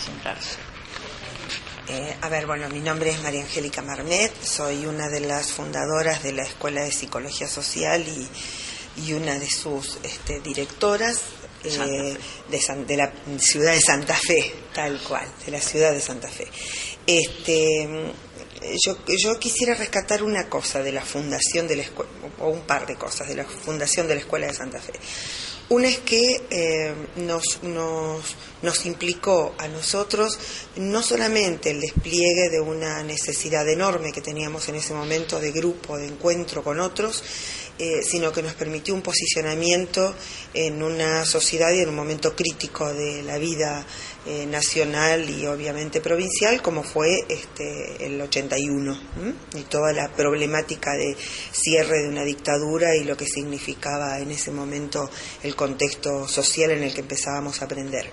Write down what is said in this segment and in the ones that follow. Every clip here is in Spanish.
presentarse. Eh, a ver, bueno, mi nombre es María Angélica Marmet, soy una de las fundadoras de la Escuela de Psicología Social y, una de sus este, directoras eh, de, la ciudad de Santa Fe, tal cual, de la ciudad de Santa Fe. Este, yo, yo quisiera rescatar una cosa de la fundación de la escuela, o un par de cosas de la fundación de la Escuela de Santa Fe. Una es que eh, nos, nos, nos, implicó a nosotros no solamente el despliegue de una necesidad enorme que teníamos en ese momento de grupo, de encuentro con otros, eh, sino que nos permitió un posicionamiento en una sociedad y en un momento crítico de la vida eh, nacional y obviamente provincial, como fue este, el 81, y toda la problemática de cierre de una dictadura y lo que significaba en ese momento el contexto social en el que empezábamos a aprender.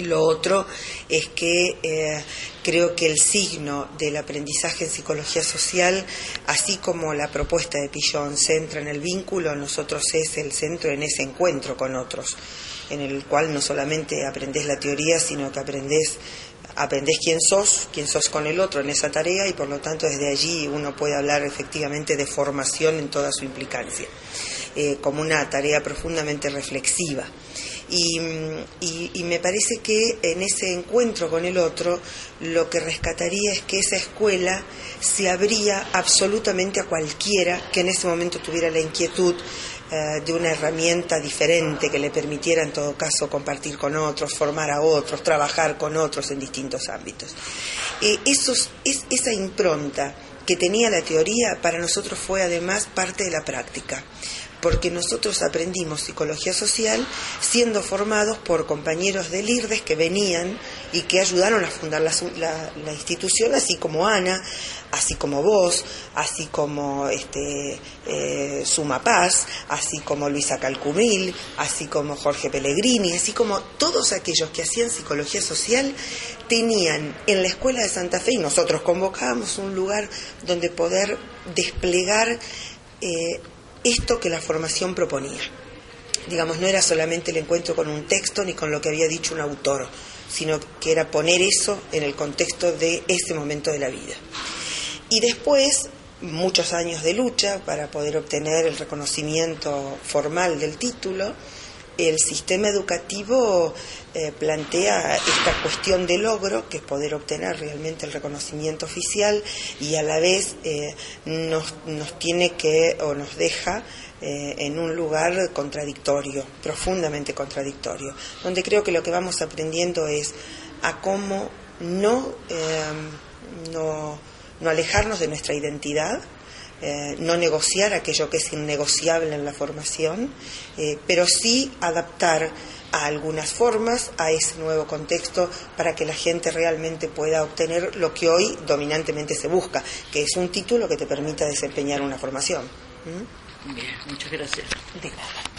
Lo otro es que eh, creo que el signo del aprendizaje en psicología social, así como la propuesta de Pillón centra en el vínculo, nosotros es el centro en ese encuentro con otros, en el cual no solamente aprendés la teoría, sino que aprendés aprendés quién sos, quién sos con el otro en esa tarea y por lo tanto desde allí uno puede hablar efectivamente de formación en toda su implicancia, eh, como una tarea profundamente reflexiva. Y, me parece que en ese encuentro con el otro lo que rescataría es que esa escuela se abría absolutamente a cualquiera que en ese momento tuviera la inquietud eh, de una herramienta diferente que le permitiera en todo caso compartir con otros, formar a otros, trabajar con otros en distintos ámbitos. Eh, es, esa impronta que tenía la teoría para nosotros fue además parte de la práctica porque nosotros aprendimos psicología social siendo formados por compañeros del IRDES que venían y que ayudaron a fundar la, institución, así como Ana, así como vos, así como este, eh, Suma Paz, así como Luisa Calcumil, así como Jorge Pellegrini, así como todos aquellos que hacían psicología social tenían en la Escuela de Santa Fe, y nosotros convocábamos un lugar donde poder desplegar eh, esto que la formación proponía. Digamos, no era solamente el encuentro con un texto ni con lo que había dicho un autor, sino que era poner eso en el contexto de ese momento de la vida. Y después, muchos años de lucha para poder obtener el reconocimiento formal del título, el sistema educativo eh, plantea esta cuestión de logro, que es poder obtener realmente el reconocimiento oficial, y a la vez eh, nos, nos, tiene que o nos deja eh, en un lugar contradictorio, profundamente contradictorio, donde creo que lo que vamos aprendiendo es a cómo no, no, no alejarnos de nuestra identidad, eh, no negociar aquello que es innegociable en la formación, eh, pero sí adaptar a algunas formas a ese nuevo contexto para que la gente realmente pueda obtener lo que hoy dominantemente se busca, que es un título que te permita desempeñar una formación. ¿Mm? Bien, muchas gracias. De nada.